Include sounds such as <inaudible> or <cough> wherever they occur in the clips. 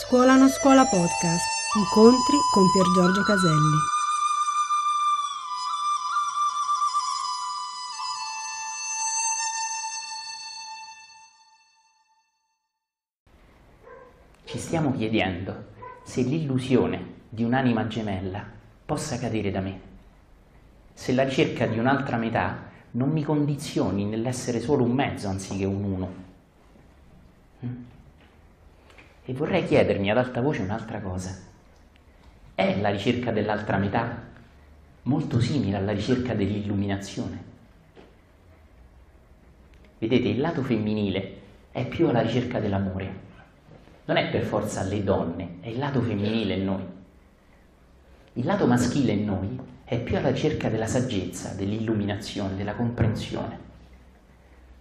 Scuola non scuola podcast. Incontri con Pier Giorgio Caselli. Ci stiamo chiedendo se l'illusione di un'anima gemella possa cadere da me, se la ricerca di un'altra metà non mi condizioni nell'essere solo un mezzo anziché un uno. Mm? E vorrei chiedermi ad alta voce un'altra cosa. È la ricerca dell'altra metà molto simile alla ricerca dell'illuminazione? Vedete, il lato femminile è più alla ricerca dell'amore. Non è per forza le donne, è il lato femminile in noi. Il lato maschile in noi è più alla ricerca della saggezza, dell'illuminazione, della comprensione.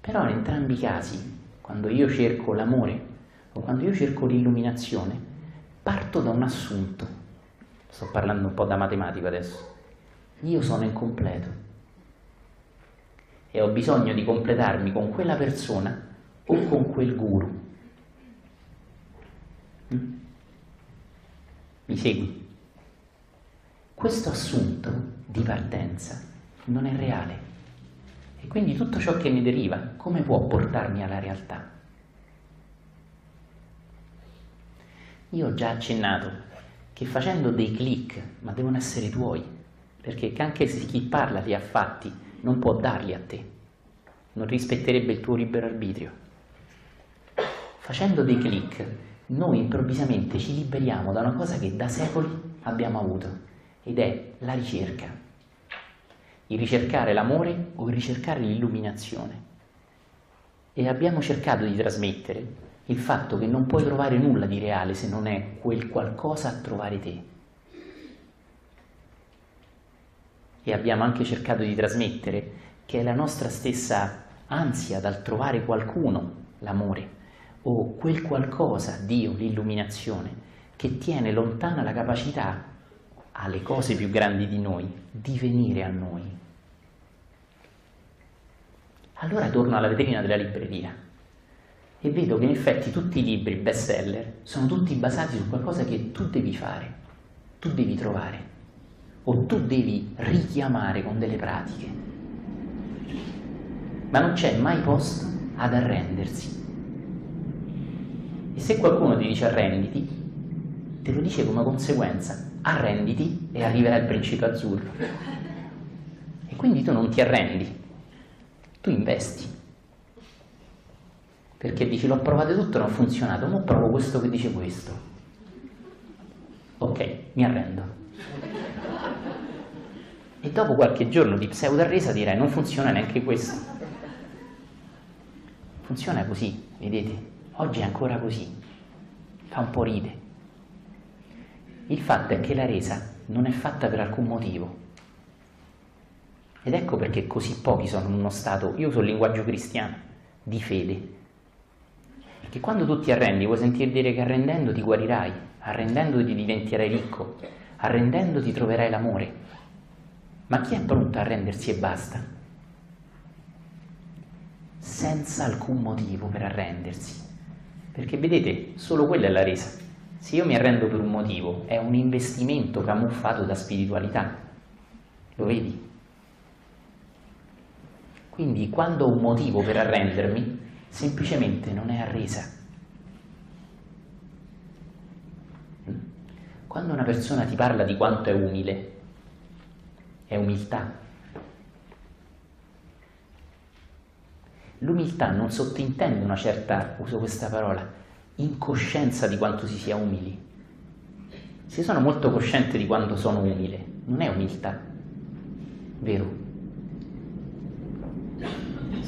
Però in entrambi i casi, quando io cerco l'amore quando io cerco l'illuminazione, parto da un assunto. Sto parlando un po' da matematico adesso. Io sono incompleto e ho bisogno di completarmi con quella persona o con quel guru. Mm? Mi segui? Questo assunto di partenza non è reale e quindi tutto ciò che ne deriva come può portarmi alla realtà? Io ho già accennato che facendo dei click, ma devono essere tuoi, perché anche se chi parla li ha fatti, non può darli a te, non rispetterebbe il tuo libero arbitrio. Facendo dei click, noi improvvisamente ci liberiamo da una cosa che da secoli abbiamo avuto, ed è la ricerca. Il ricercare l'amore o il ricercare l'illuminazione. E abbiamo cercato di trasmettere il fatto che non puoi trovare nulla di reale se non è quel qualcosa a trovare te. E abbiamo anche cercato di trasmettere che è la nostra stessa ansia dal trovare qualcuno, l'amore, o quel qualcosa, Dio, l'illuminazione, che tiene lontana la capacità alle cose più grandi di noi di venire a noi. Allora torno alla vetrina della libreria e vedo che in effetti tutti i libri bestseller sono tutti basati su qualcosa che tu devi fare, tu devi trovare o tu devi richiamare con delle pratiche. Ma non c'è mai posto ad arrendersi. E se qualcuno ti dice arrenditi, te lo dice come conseguenza, arrenditi e arriverà il principe azzurro. E quindi tu non ti arrendi, tu investi perché dici l'ho provato tutto, non ha funzionato, ma provo questo che dice questo. Ok, mi arrendo. E dopo qualche giorno di pseudo-arresa direi non funziona neanche questo. Funziona così, vedete? Oggi è ancora così. Fa un po' ride. Il fatto è che la resa non è fatta per alcun motivo. Ed ecco perché così pochi sono in uno stato, io uso il linguaggio cristiano, di fede perché quando tu ti arrendi, vuoi sentire dire che arrendendo ti guarirai, arrendendo ti diventerai ricco, arrendendo ti troverai l'amore. Ma chi è pronto a arrendersi e basta? Senza alcun motivo per arrendersi. Perché vedete, solo quella è la resa. Se io mi arrendo per un motivo, è un investimento camuffato da spiritualità. Lo vedi? Quindi quando ho un motivo per arrendermi, semplicemente non è arresa. Quando una persona ti parla di quanto è umile, è umiltà. L'umiltà non sottintende una certa, uso questa parola, incoscienza di quanto si sia umili. Se sono molto cosciente di quanto sono umile, non è umiltà, vero?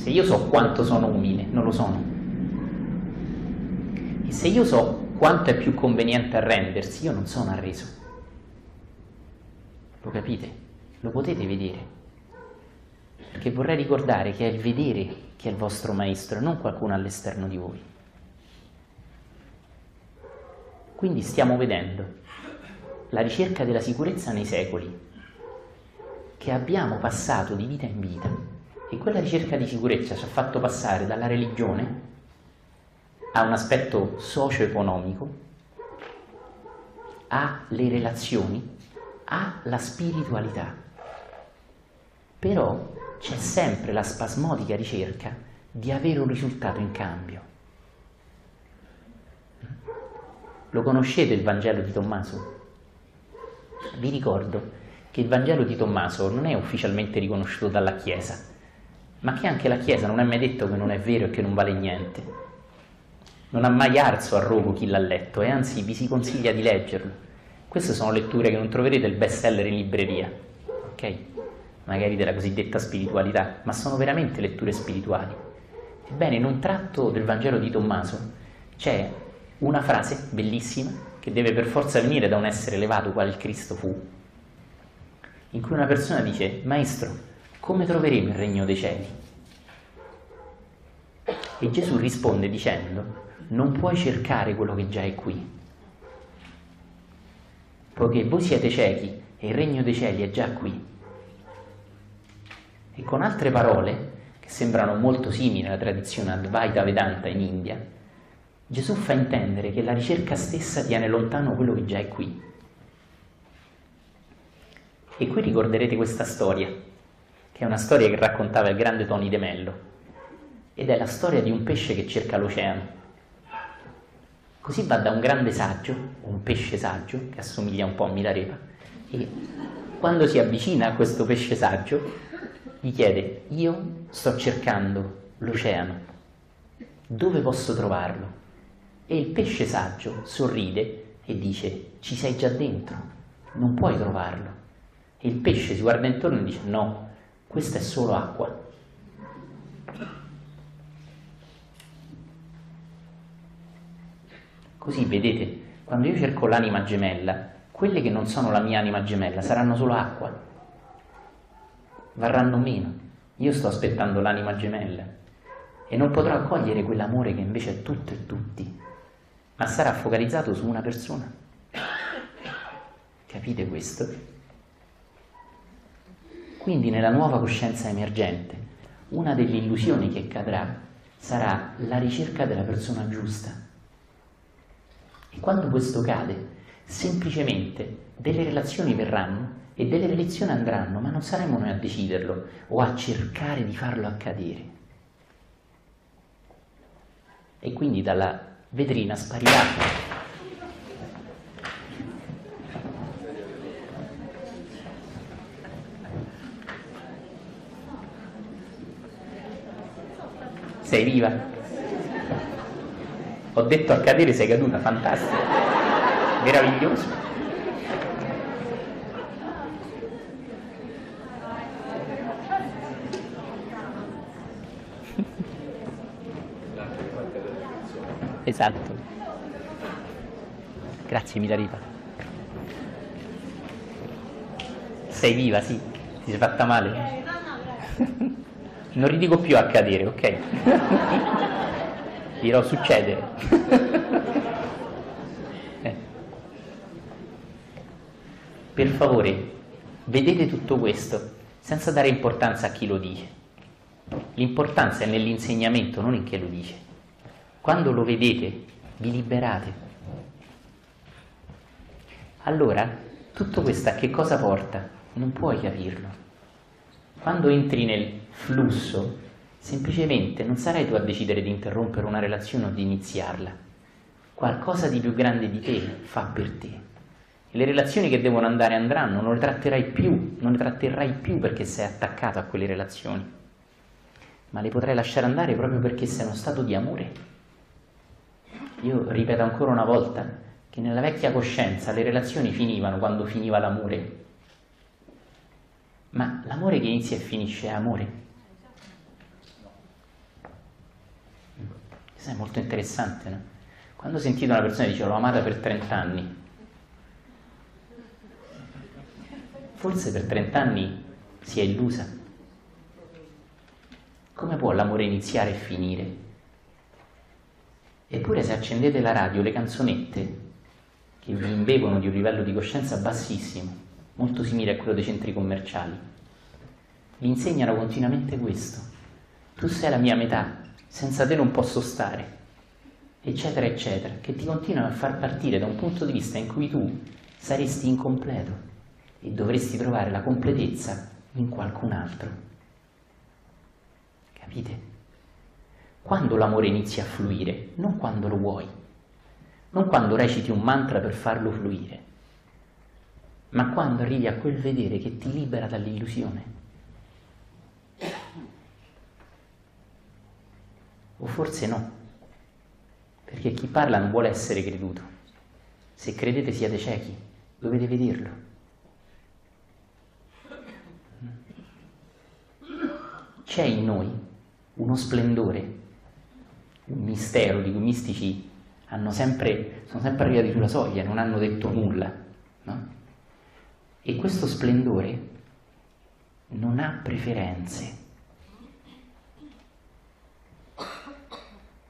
Se io so quanto sono umile, non lo sono. E se io so quanto è più conveniente arrendersi, io non sono arreso. Lo capite? Lo potete vedere. Perché vorrei ricordare che è il vedere che è il vostro maestro, non qualcuno all'esterno di voi. Quindi stiamo vedendo la ricerca della sicurezza nei secoli, che abbiamo passato di vita in vita e quella ricerca di sicurezza ci ha fatto passare dalla religione a un aspetto socio-economico ha le relazioni, ha la spiritualità. Però c'è sempre la spasmodica ricerca di avere un risultato in cambio. Lo conoscete il Vangelo di Tommaso? Vi ricordo che il Vangelo di Tommaso non è ufficialmente riconosciuto dalla Chiesa, ma che anche la Chiesa non è mai detto che non è vero e che non vale niente. Non ha mai arso a rogo chi l'ha letto e anzi vi si consiglia di leggerlo. Queste sono letture che non troverete il best seller in libreria, ok? Magari della cosiddetta spiritualità, ma sono veramente letture spirituali. Ebbene, in un tratto del Vangelo di Tommaso c'è una frase bellissima che deve per forza venire da un essere elevato quale il Cristo fu, in cui una persona dice, Maestro, come troveremo il regno dei cieli? E Gesù risponde dicendo, non puoi cercare quello che già è qui, poiché voi siete ciechi e il regno dei cieli è già qui. E con altre parole, che sembrano molto simili alla tradizione Advaita Vedanta in India, Gesù fa intendere che la ricerca stessa tiene lontano quello che già è qui. E qui ricorderete questa storia, che è una storia che raccontava il grande Tony De Mello, ed è la storia di un pesce che cerca l'oceano. Così va da un grande saggio, un pesce saggio, che assomiglia un po' a Milarepa, e quando si avvicina a questo pesce saggio, gli chiede, io sto cercando l'oceano, dove posso trovarlo? E il pesce saggio sorride e dice, ci sei già dentro, non puoi trovarlo. E il pesce si guarda intorno e dice no, questa è solo acqua. Così vedete, quando io cerco l'anima gemella, quelle che non sono la mia anima gemella saranno solo acqua, varranno meno. Io sto aspettando l'anima gemella e non potrò accogliere quell'amore che invece è tutto e tutti, ma sarà focalizzato su una persona. Capite questo? Quindi nella nuova coscienza emergente, una delle illusioni che cadrà sarà la ricerca della persona giusta. E quando questo cade, semplicemente delle relazioni verranno e delle relazioni andranno, ma non saremo noi a deciderlo o a cercare di farlo accadere. E quindi dalla vetrina sparirà Sei viva? Ho detto a cadere sei caduta, fantastico. Meraviglioso. Esatto. Grazie Milariva. Sei viva, sì. Ti sei fatta male? <laughs> Non ridico più a cadere, ok? <laughs> Dirò succedere. <laughs> eh. Per favore, vedete tutto questo senza dare importanza a chi lo dice. L'importanza è nell'insegnamento, non in chi lo dice. Quando lo vedete, vi liberate. Allora, tutto questo a che cosa porta? Non puoi capirlo. Quando entri nel flusso, semplicemente non sarai tu a decidere di interrompere una relazione o di iniziarla. Qualcosa di più grande di te fa per te. E le relazioni che devono andare andranno, non le tratterai più, non le tratterrai più perché sei attaccato a quelle relazioni, ma le potrai lasciare andare proprio perché sei uno stato di amore. Io ripeto ancora una volta che nella vecchia coscienza le relazioni finivano quando finiva l'amore, ma l'amore che inizia e finisce è amore. Questo è molto interessante, no? Quando ho sentito una persona che dice l'ho amata per 30 anni, forse per 30 anni si è illusa. Come può l'amore iniziare e finire? Eppure se accendete la radio, le canzonette che vi imbevono di un livello di coscienza bassissimo, molto simile a quello dei centri commerciali, vi insegnano continuamente questo. Tu sei la mia metà, senza te non posso stare. eccetera, eccetera, che ti continuano a far partire da un punto di vista in cui tu saresti incompleto e dovresti trovare la completezza in qualcun altro. Capite? Quando l'amore inizia a fluire, non quando lo vuoi, non quando reciti un mantra per farlo fluire, ma quando arrivi a quel vedere che ti libera dall'illusione. O forse no, perché chi parla non vuole essere creduto. Se credete siete ciechi, dovete vederlo. C'è in noi uno splendore, un mistero di cui i mistici sempre, sono sempre arrivati sulla soglia, non hanno detto nulla. No? E questo splendore non ha preferenze.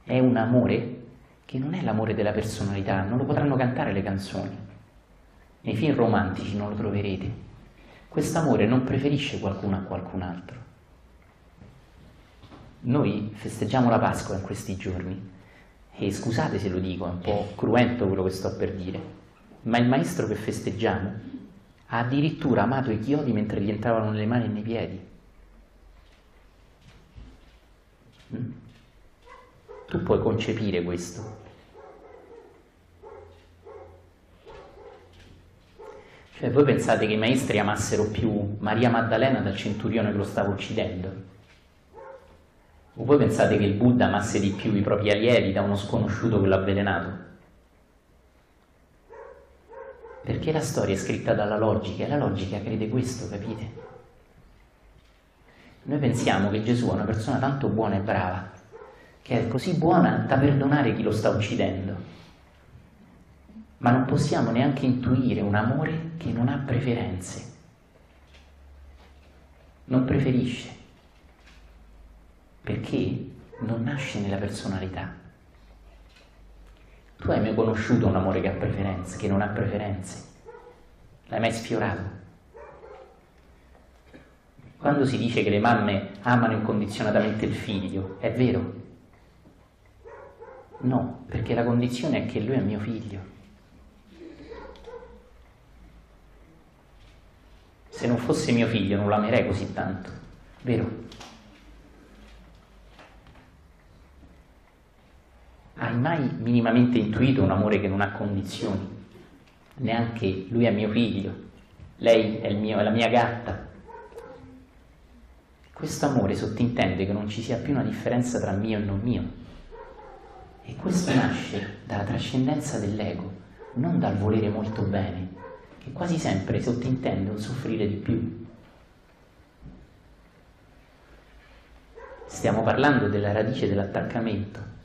È un amore che non è l'amore della personalità, non lo potranno cantare le canzoni. Nei film romantici non lo troverete. Quest'amore non preferisce qualcuno a qualcun altro. Noi festeggiamo la Pasqua in questi giorni e scusate se lo dico, è un po' cruento quello che sto per dire, ma il maestro che festeggiamo ha addirittura amato i chiodi mentre gli entravano nelle mani e nei piedi. Mm? Tu puoi concepire questo. Cioè voi pensate che i maestri amassero più Maria Maddalena dal centurione che lo stava uccidendo? O voi pensate che il Buddha amasse di più i propri allievi da uno sconosciuto che l'ha avvelenato? Perché la storia è scritta dalla logica e la logica crede questo, capite? Noi pensiamo che Gesù è una persona tanto buona e brava che è così buona da perdonare chi lo sta uccidendo. Ma non possiamo neanche intuire un amore che non ha preferenze. Non preferisce. Perché non nasce nella personalità. Tu hai mai conosciuto un amore che ha preferenze, che non ha preferenze? L'hai mai sfiorato? Quando si dice che le mamme amano incondizionatamente il figlio, è vero, No, perché la condizione è che lui è mio figlio. Se non fosse mio figlio non l'amerei così tanto, vero? Hai mai minimamente intuito un amore che non ha condizioni? Neanche lui è mio figlio, lei è, mio, è la mia gatta. Questo amore sottintende che non ci sia più una differenza tra mio e non mio, e questo nasce dalla trascendenza dell'ego, non dal volere molto bene, che quasi sempre sottintende un soffrire di più. Stiamo parlando della radice dell'attaccamento.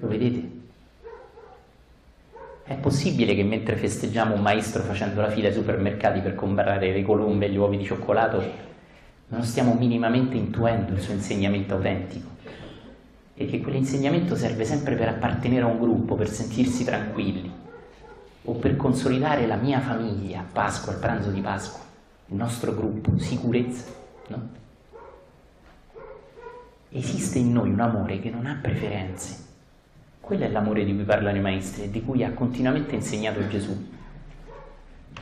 Lo vedete? È possibile che mentre festeggiamo un maestro facendo la fila ai supermercati per comprare le colombe e gli uovi di cioccolato, non stiamo minimamente intuendo il suo insegnamento autentico? e che quell'insegnamento serve sempre per appartenere a un gruppo, per sentirsi tranquilli o per consolidare la mia famiglia a Pasqua, al pranzo di Pasqua, il nostro gruppo, sicurezza, no? Esiste in noi un amore che non ha preferenze. Quello è l'amore di cui parlano i maestri e di cui ha continuamente insegnato Gesù.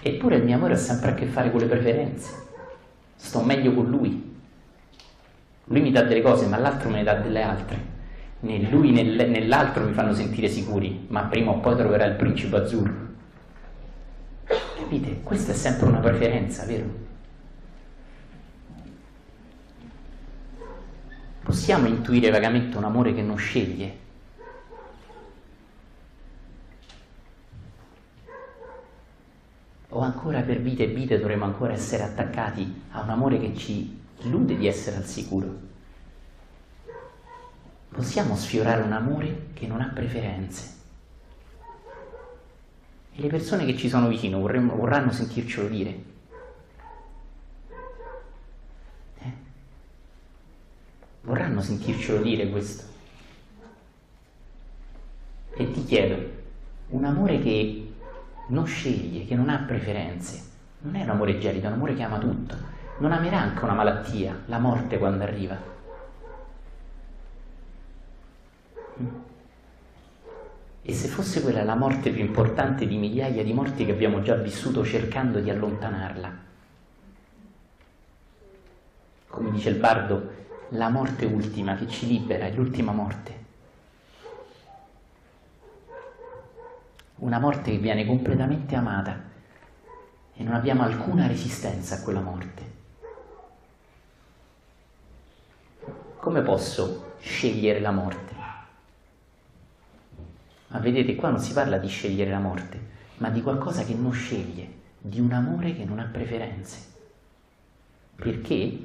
Eppure il mio amore ha sempre a che fare con le preferenze. Sto meglio con lui. Lui mi dà delle cose, ma l'altro me ne dà delle altre né lui né nell'altro mi fanno sentire sicuri, ma prima o poi troverà il principe azzurro. Capite? Questa è sempre una preferenza, vero? Possiamo intuire vagamente un amore che non sceglie? O ancora per vite e vite dovremo ancora essere attaccati a un amore che ci illude di essere al sicuro? possiamo sfiorare un amore che non ha preferenze. E le persone che ci sono vicino vorremmo, vorranno sentircelo dire. Eh? Vorranno sentircelo dire questo. E ti chiedo, un amore che non sceglie, che non ha preferenze, non è un amore gelido, è un amore che ama tutto. Non amerà anche una malattia, la morte quando arriva E se fosse quella la morte più importante di migliaia di morti che abbiamo già vissuto cercando di allontanarla? Come dice il bardo, la morte ultima che ci libera è l'ultima morte. Una morte che viene completamente amata e non abbiamo alcuna resistenza a quella morte. Come posso scegliere la morte? Ma vedete, qua non si parla di scegliere la morte, ma di qualcosa che non sceglie, di un amore che non ha preferenze. Perché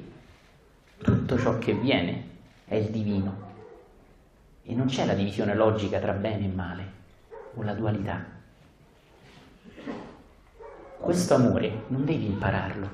tutto ciò che viene è il divino e non c'è la divisione logica tra bene e male o la dualità. Questo amore non devi impararlo,